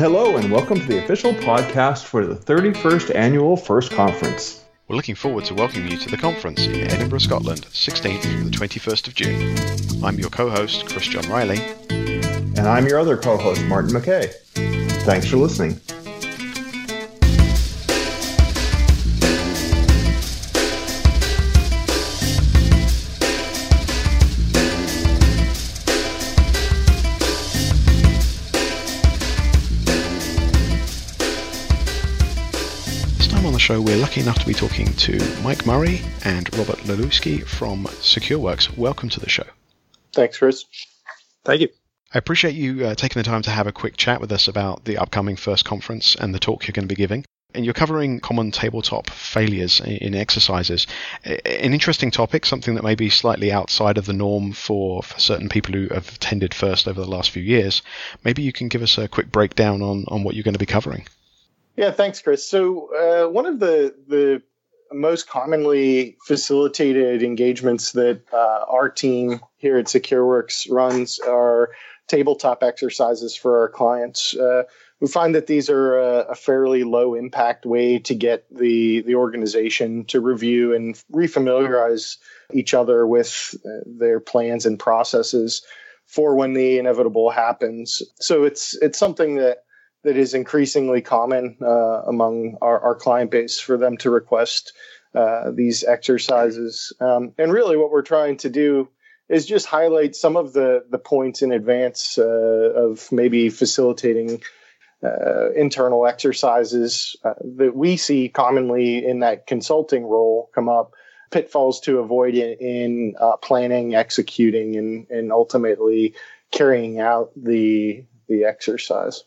Hello, and welcome to the official podcast for the 31st Annual FIRST Conference. We're looking forward to welcoming you to the conference in Edinburgh, Scotland, 16th to the 21st of June. I'm your co host, Chris John Riley. And I'm your other co host, Martin McKay. Thanks for listening. Show, we're lucky enough to be talking to Mike Murray and Robert Lelewski from SecureWorks. Welcome to the show. Thanks, Chris. Thank you. I appreciate you uh, taking the time to have a quick chat with us about the upcoming first conference and the talk you're going to be giving. And you're covering common tabletop failures in exercises. An interesting topic, something that may be slightly outside of the norm for, for certain people who have attended first over the last few years. Maybe you can give us a quick breakdown on, on what you're going to be covering. Yeah, thanks, Chris. So uh, one of the the most commonly facilitated engagements that uh, our team here at SecureWorks runs are tabletop exercises for our clients. Uh, we find that these are a, a, fairly low impact way to get the the organization to review and refamiliarize each other with uh, their plans and processes for when the inevitable happens. So it's it's something that that is increasingly common uh, among our, our, client base for them to request uh, these exercises. Um, and really, what we're trying to do is just highlight some of the the points in advance uh, of maybe facilitating uh, internal exercises uh, that we see commonly in that consulting role come up. Pitfalls to avoid in, in uh, planning, executing, and, and ultimately carrying out the the exercise.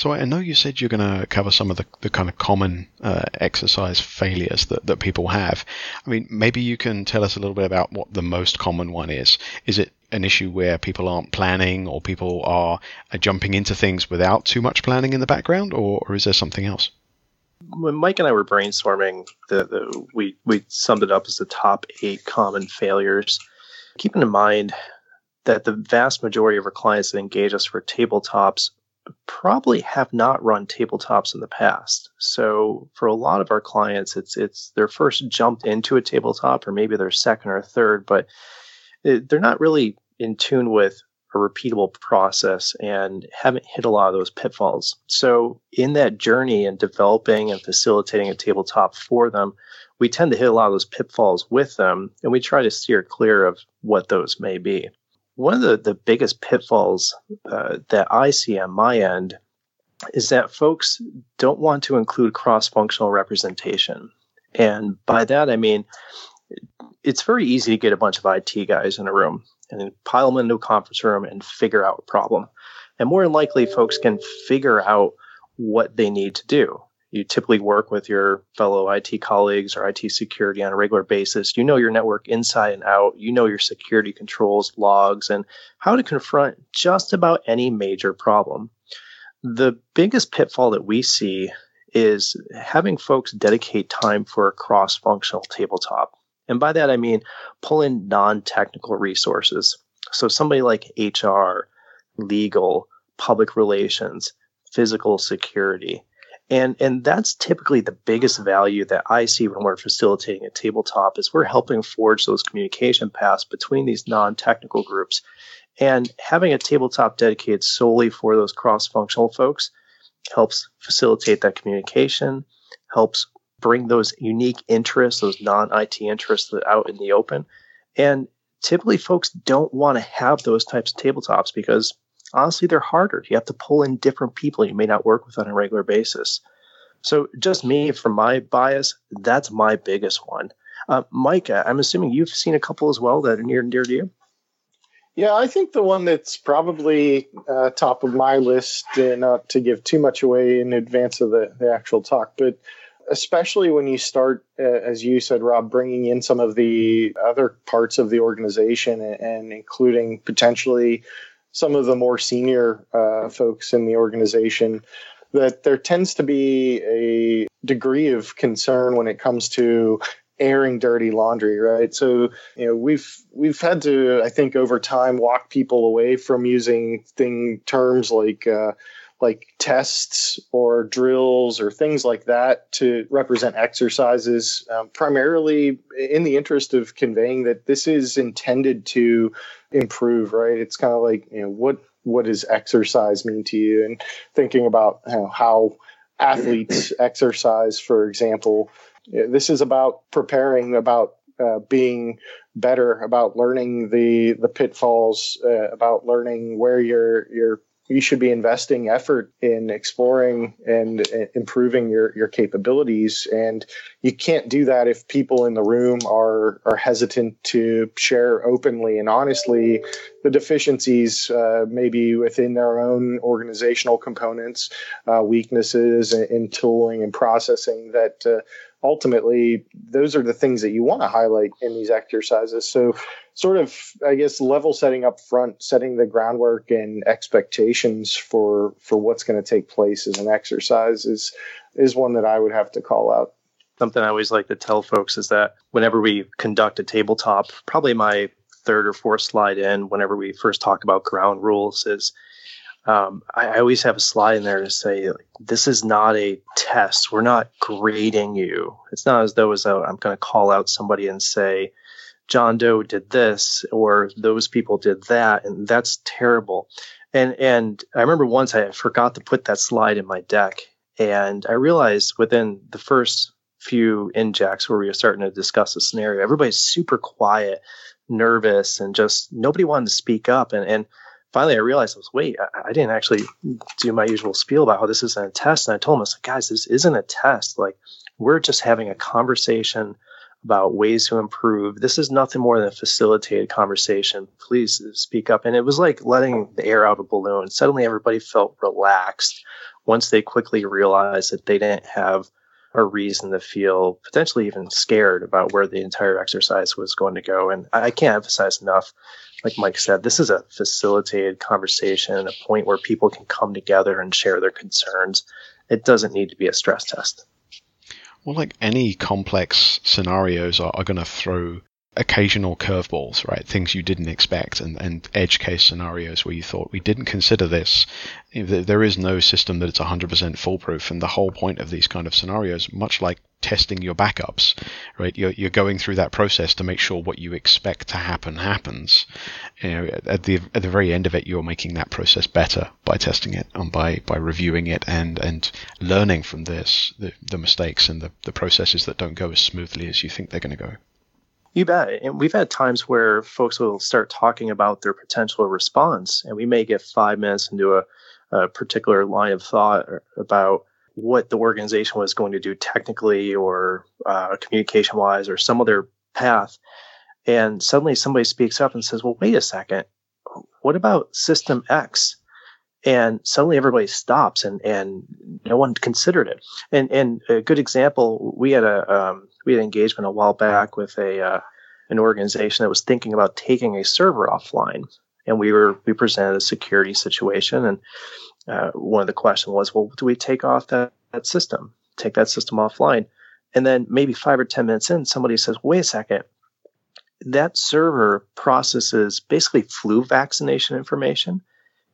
So I know you said you're going to cover some of the, the kind of common uh, exercise failures that, that people have. I mean, maybe you can tell us a little bit about what the most common one is. Is it an issue where people aren't planning or people are, jumping into things without too much planning in the background, or, or is there something else? When Mike and I were brainstorming, the, the, we, we summed it up as the top eight common failures. Keeping in mind that the vast majority of our clients that engage us for tabletops probably have not run tabletops in the past. So for a lot of our clients, it's it's their first jumped into a tabletop, or maybe their second or third, but they're not really in tune with a repeatable process and haven't hit a lot of those pitfalls. So in that journey and developing and facilitating a tabletop for them, we tend to hit a lot of those pitfalls with them, and we try to steer clear of what those may be one of the, the biggest pitfalls uh, that I see on my end is that folks don't want to include cross functional representation. And by that, I mean, it's very easy to get a bunch of IT guys in a room and pile them into a conference room and figure out a problem. And more than likely, folks can figure out what they need to do you typically work with your fellow IT colleagues or IT security on a regular basis. You know your network inside and out. You know your security controls, logs, and how to confront just about any major problem. The biggest pitfall that we see is having folks dedicate time for a cross functional tabletop. And by that, I mean pull in non technical resources. So somebody like HR, legal, public relations, physical security and and that's typically the biggest value that I see when we're facilitating a tabletop is we're helping forge those communication paths between these non-technical groups. And having a tabletop dedicated solely for those cross-functional folks helps facilitate that communication, helps bring those unique interests, those non-IT interests out in the open. And typically folks don't want to have those types of tabletops because honestly, they're harder. You have to pull in different people you may not work with on a regular basis. So, just me, from my bias, that's my biggest one. Uh, Mike, I'm assuming you've seen a couple as well that are near and dear to you. Yeah, I think the one that's probably uh, top of my list, uh, not to give too much away in advance of the, the actual talk, but especially when you start, uh, as you said, Rob, bringing in some of the other parts of the organization and, and including potentially some of the more senior uh, folks in the organization that there tends to be a degree of concern when it comes to airing dirty laundry right? So you know we've we've had to i think over time walk people away from using thing terms like uh, like tests or drills or things like that to represent exercises, um, primarily in the interest of conveying that this is intended to improve, right? It's kind of like, you know, what what does exercise mean to you? And thinking about you know, how athletes exercise, for example, this is about preparing, about uh, being better, about learning the the pitfalls, uh, about learning where your your you should be investing effort in exploring and improving your, your capabilities. And you can't do that if people in the room are, are hesitant to share openly and honestly the deficiencies, uh, maybe within their own organizational components, uh, weaknesses in, in, tooling and processing that uh, ultimately those are the things that you want to highlight in these exercises. So sort of, I guess, level setting up front, setting the groundwork and expectations for for what's going to take place as an exercise is is one that I would have to call out. Something I always like to tell folks is that whenever we conduct a tabletop, probably my third or fourth slide in, whenever we first talk about ground rules, is um, I, I, always have a slide in there to say this is not a test. We're not grading you. It's not as though as though I'm going to call out somebody and say John Doe did this or those people did that, and that's terrible. And and I remember once I forgot to put that slide in my deck, and I realized within the first few injects where we were starting to discuss the scenario, everybody's super quiet, nervous, and just nobody wanted to speak up. And and finally, I realized I was wait, I, I didn't actually do my usual spiel about how this isn't a test. And I told them, I was like, guys, this isn't a test. Like we're just having a conversation about ways to improve. This is nothing more than a facilitated conversation. Please speak up. And it was like letting the air out of a balloon. Suddenly everybody felt relaxed once they quickly realized that they didn't have a reason to feel potentially even scared about where the entire exercise was going to go. And I can't emphasize enough, like Mike said, this is a facilitated conversation, a point where people can come together and share their concerns. It doesn't need to be a stress test. Well, like any complex scenarios are, are going to throw occasional curveballs, right? Things you didn't expect and, and edge case scenarios where you thought we didn't consider this. There is no system that it's 100% foolproof. And the whole point of these kind of scenarios, much like testing your backups, right? You're, you're going through that process to make sure what you expect to happen happens. You know, at the, at the very end of it, you're making that process better by testing it and by, by reviewing it and, and learning from this, the, the mistakes and the, the processes that don't go as smoothly as you think they're going to go. You bet. And we've had times where folks will start talking about their potential response, and we may get five minutes into a, a particular line of thought about what the organization was going to do technically or uh, communication wise or some other path. And suddenly somebody speaks up and says, Well, wait a second. What about system X? and suddenly everybody stops and and no one considered it and and a good example we had a um, we had engagement a while back with a uh, an organization that was thinking about taking a server offline. And we were we presented a security situation and uh, one of the questions was well do we take off that, that system? Take that system offline. And then maybe five or ten minutes in somebody says wait a second. That server processes basically flu vaccination information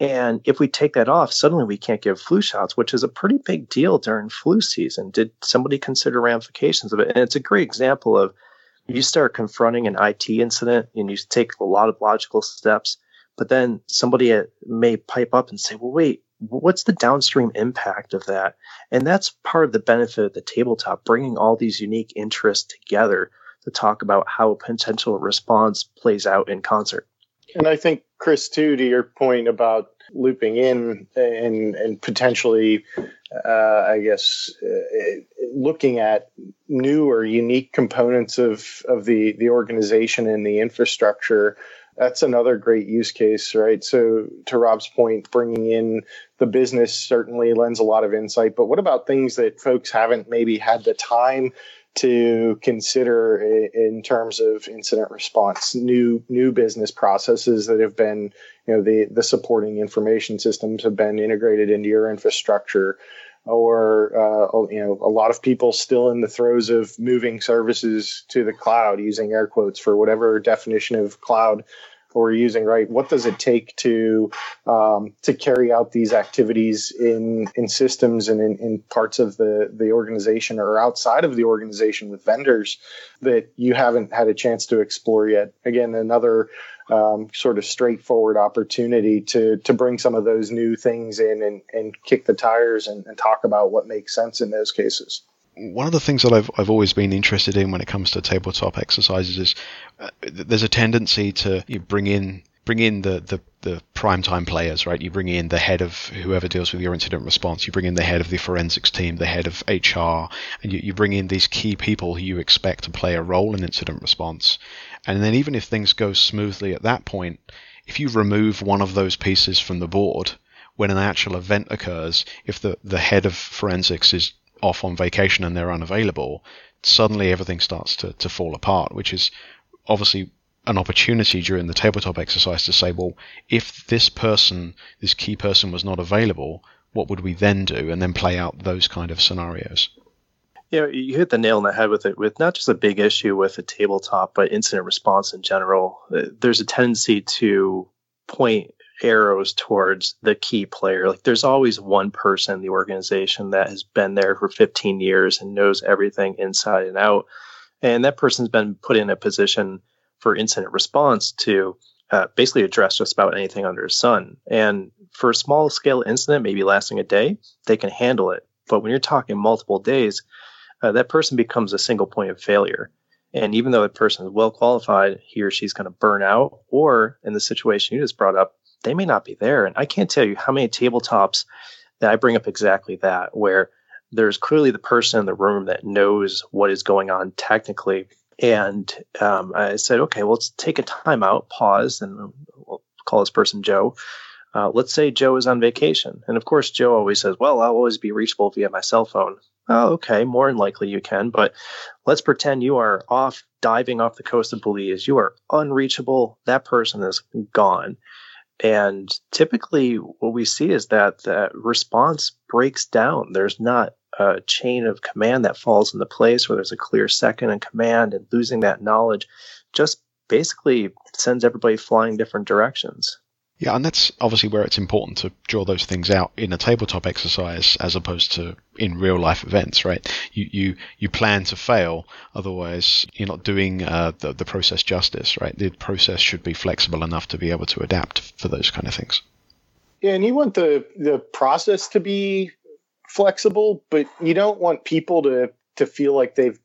and if we take that off, suddenly we can't give flu shots, which is a pretty big deal during flu season. Did somebody consider ramifications of it? And it's a great example of you start confronting an IT incident and you take a lot of logical steps, but then somebody uh, may pipe up and say, well, wait, what's the downstream impact of that? And that's part of the benefit of the tabletop, bringing all these unique interests together to talk about how a potential response plays out in concert. And I think, Chris, too, to your point about looping in and and potentially, uh, I guess, uh, looking at new or unique components of of the the organization and the infrastructure. That's another great use case, right? So, to Rob's point, bringing in the business certainly lends a lot of insight. But what about things that folks haven't maybe had the time to consider in terms of incident response new new business processes that have been you know the the supporting information systems have been integrated into your infrastructure or uh, you know a lot of people still in the throes of moving services to the cloud using air quotes for whatever definition of cloud we're using, right? What does it take to um, to carry out these activities in in systems and in, in parts of the the organization or outside of the organization with vendors that you haven't had a chance to explore yet? Again, another um, sort of straightforward opportunity to to bring some of those new things in and, and kick the tires and, and talk about what makes sense in those cases one of the things that I've I've always been interested in when it comes to tabletop exercises is uh, there's a tendency to you bring in bring in the, the the prime time players, right? You bring in the head of whoever deals with your incident response. You bring in the head of the forensics team, the head of HR, and you, you bring in these key people who you expect to play a role in incident response. And then even if things go smoothly at that point, if you remove one of those pieces from the board, when an actual event occurs, if the, the head of forensics is off on vacation and they're unavailable, suddenly everything starts to, to fall apart, which is obviously an opportunity during the tabletop exercise to say, well, if this person, this key person was not available, what would we then do? And then play out those kind of scenarios. You know, you hit the nail on the head with it, with not just a big issue with a tabletop, but incident response in general. Uh, there's a tendency to point arrows towards the key player. Like there's always one person in the organization that has been there for 15 years and knows everything inside and out. And that person's been put in a position for incident response to uh, basically address just about anything under the sun. And for a small scale incident, maybe lasting a day, they can handle it. But when you're talking multiple days, uh, that person becomes a single point of failure. And even though the person is well qualified, he or she's going to burn out, or in the situation you just brought up, they may not be there. And I can't tell you how many tabletops that I bring up exactly that, where there's clearly the person in the room that knows what is going on technically. And um, I said, okay, well, let's take a time out, pause, and we'll call this person Joe. Uh, let's say Joe is on vacation. And of course, Joe always says, well, I'll always be reachable via my cell phone. Oh, okay, more than likely you can, but let's pretend you are off diving off the coast of Belize. You are unreachable. That person is gone. And typically, what we see is that the response breaks down. There's not a chain of command that falls into place where there's a clear second in command, and losing that knowledge just basically sends everybody flying different directions. Yeah, and that's obviously where it's important to draw those things out in a tabletop exercise as opposed to in real life events, right? You you you plan to fail, otherwise you're not doing uh, the the process justice, right? The process should be flexible enough to be able to adapt for those kind of things. Yeah, and you want the the process to be flexible, but you don't want people to to feel like they've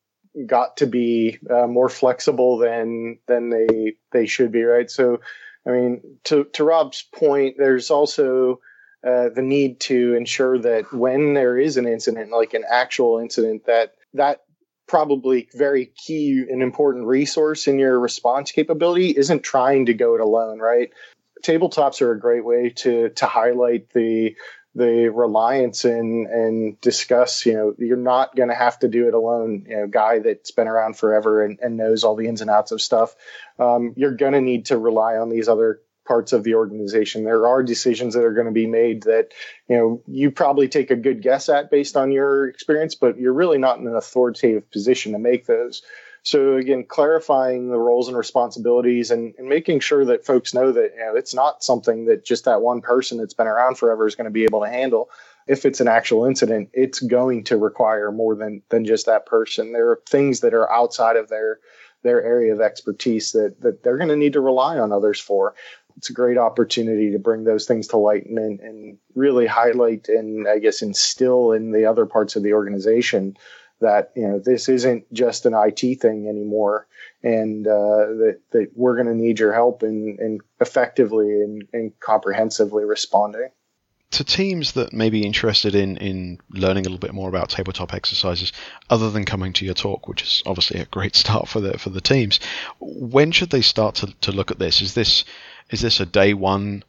got to be uh, more flexible than than they they should be, right? So I mean, to to Rob's point, there's also uh, the need to ensure that when there is an incident, like an actual incident, that that probably very key and important resource in your response capability isn't trying to go it alone, right? Tabletops are a great way to to highlight the the reliance and and discuss you know you're not going to have to do it alone. You know guy that's been around forever and, and knows all the ins and outs of stuff um, you're going to need to rely on these other parts of the organization. There are decisions that are going to be made that you know you probably take a good guess at based on your experience but you're really not in an authoritative position to make those so again, clarifying the roles and responsibilities and, and, making sure that folks know that you know, it's not something that just that one person that's been around forever is going to be able to handle. If it's an actual incident, it's going to require more than than just that person. There are things that are outside of their their area of expertise that that they're going to need to rely on others for. It's a great opportunity to bring those things to light and, and really highlight and I guess instill in the other parts of the organization that you know this isn't just an IT thing anymore, and uh, that that we're going to need your help in, in effectively and, and comprehensively responding. To teams that may be interested in, in learning a little bit more about tabletop exercises, other than coming to your talk, which is obviously a great start for the for the teams, when should they start to, to look at this? Is this is this a day one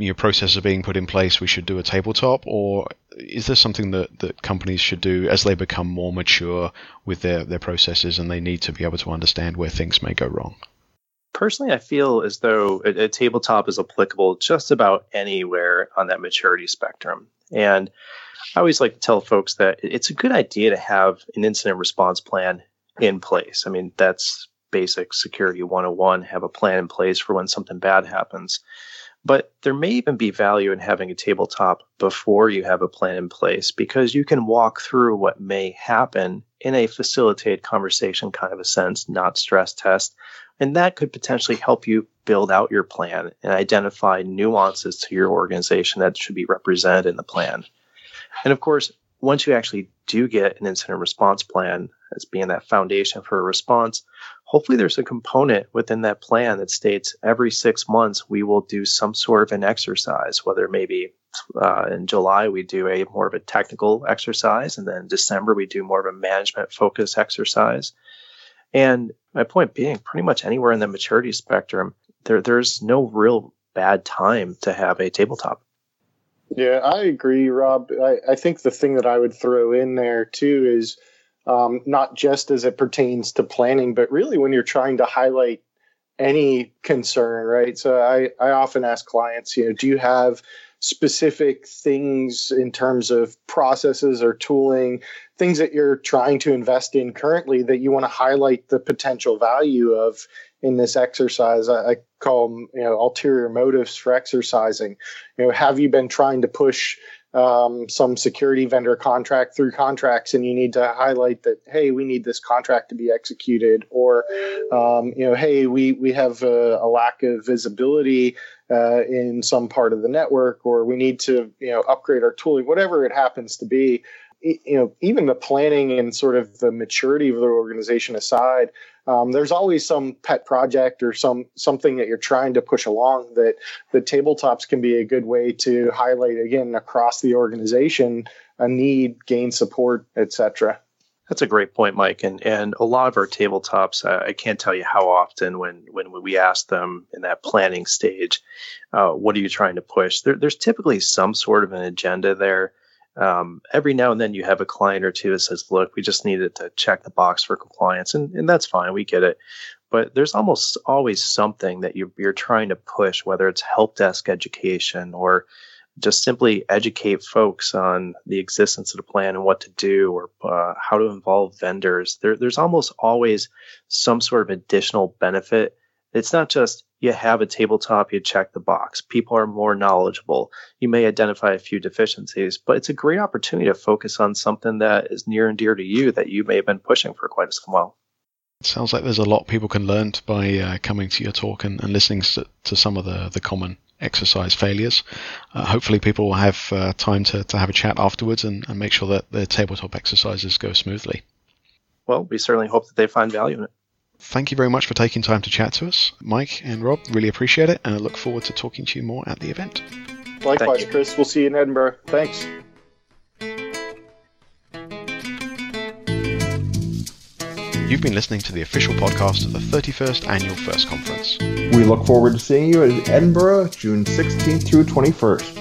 your processes are being put in place, we should do a tabletop, or is this something that, that companies should do as they become more mature with their, their processes and they need to be able to understand where things may go wrong? Personally, I feel as though a, a tabletop is applicable just about anywhere on that maturity spectrum. And I always like to tell folks that it's a good idea to have an incident response plan in place. I mean, that's basic security 101, have a plan in place for when something bad happens. But there may even be value in having a tabletop before you have a plan in place because you can walk through what may happen in a facilitated conversation kind of a sense, not stress test. And that could potentially help you build out your plan and identify nuances to your organization that should be represented in the plan. And of course, once you actually do get an incident response plan as being that foundation for a response, hopefully there's a component within that plan that states every six months we will do some sort of an exercise, whether maybe uh, in July we do a more of a technical exercise, and then December we do more of a management focus exercise. And my point being, pretty much anywhere in the maturity spectrum, there there's no real bad time to have a tabletop. Yeah, I agree, Rob. I, I think the thing that I would throw in there too is um, not just as it pertains to planning, but really when you're trying to highlight any concern, right? So I, I often ask clients, you know, do you have specific things in terms of processes or tooling, things that you're trying to invest in currently that you want to highlight the potential value of in this exercise. I, I call them, you know, ulterior motives for exercising. You know, have you been trying to push um, some security vendor contract through contracts and you need to highlight that hey we need this contract to be executed or um, you know hey we we have a, a lack of visibility uh, in some part of the network or we need to you know upgrade our tooling whatever it happens to be. You know even the planning and sort of the maturity of the organization aside um, there's always some pet project or some something that you're trying to push along that the tabletops can be a good way to highlight again across the organization a need gain support etc that's a great point, Mike. And and a lot of our tabletops, uh, I can't tell you how often when when we ask them in that planning stage, uh, what are you trying to push? There, there's typically some sort of an agenda there um, every now and then you have a client or two that says, look, we just needed to check the box for compliance. And, and that's fine. We get it. But there's almost always something that you're, you're trying to push, whether it's help desk education or just simply educate folks on the existence of the plan and what to do or uh, how to involve vendors. There, there's almost always some sort of additional benefit. It's not just you have a tabletop, you check the box. People are more knowledgeable. You may identify a few deficiencies, but it's a great opportunity to focus on something that is near and dear to you that you may have been pushing for quite a while. It sounds like there's a lot people can learn by uh, coming to your talk and, and listening to, to, some of the, the common exercise failures. Uh, hopefully, people will have uh, time to, to have a chat afterwards and, and make sure that the tabletop exercises go smoothly. Well, we certainly hope that they find value in it thank you very much for taking time to chat to us, Mike and Rob. Really appreciate it, and I look forward to talking to you more at the event. Likewise, Chris. We'll see you in Edinburgh. Thanks. You've been listening to the official podcast of the 31st Annual FIRST Conference. We look forward to seeing you in Edinburgh June 16th through 21st.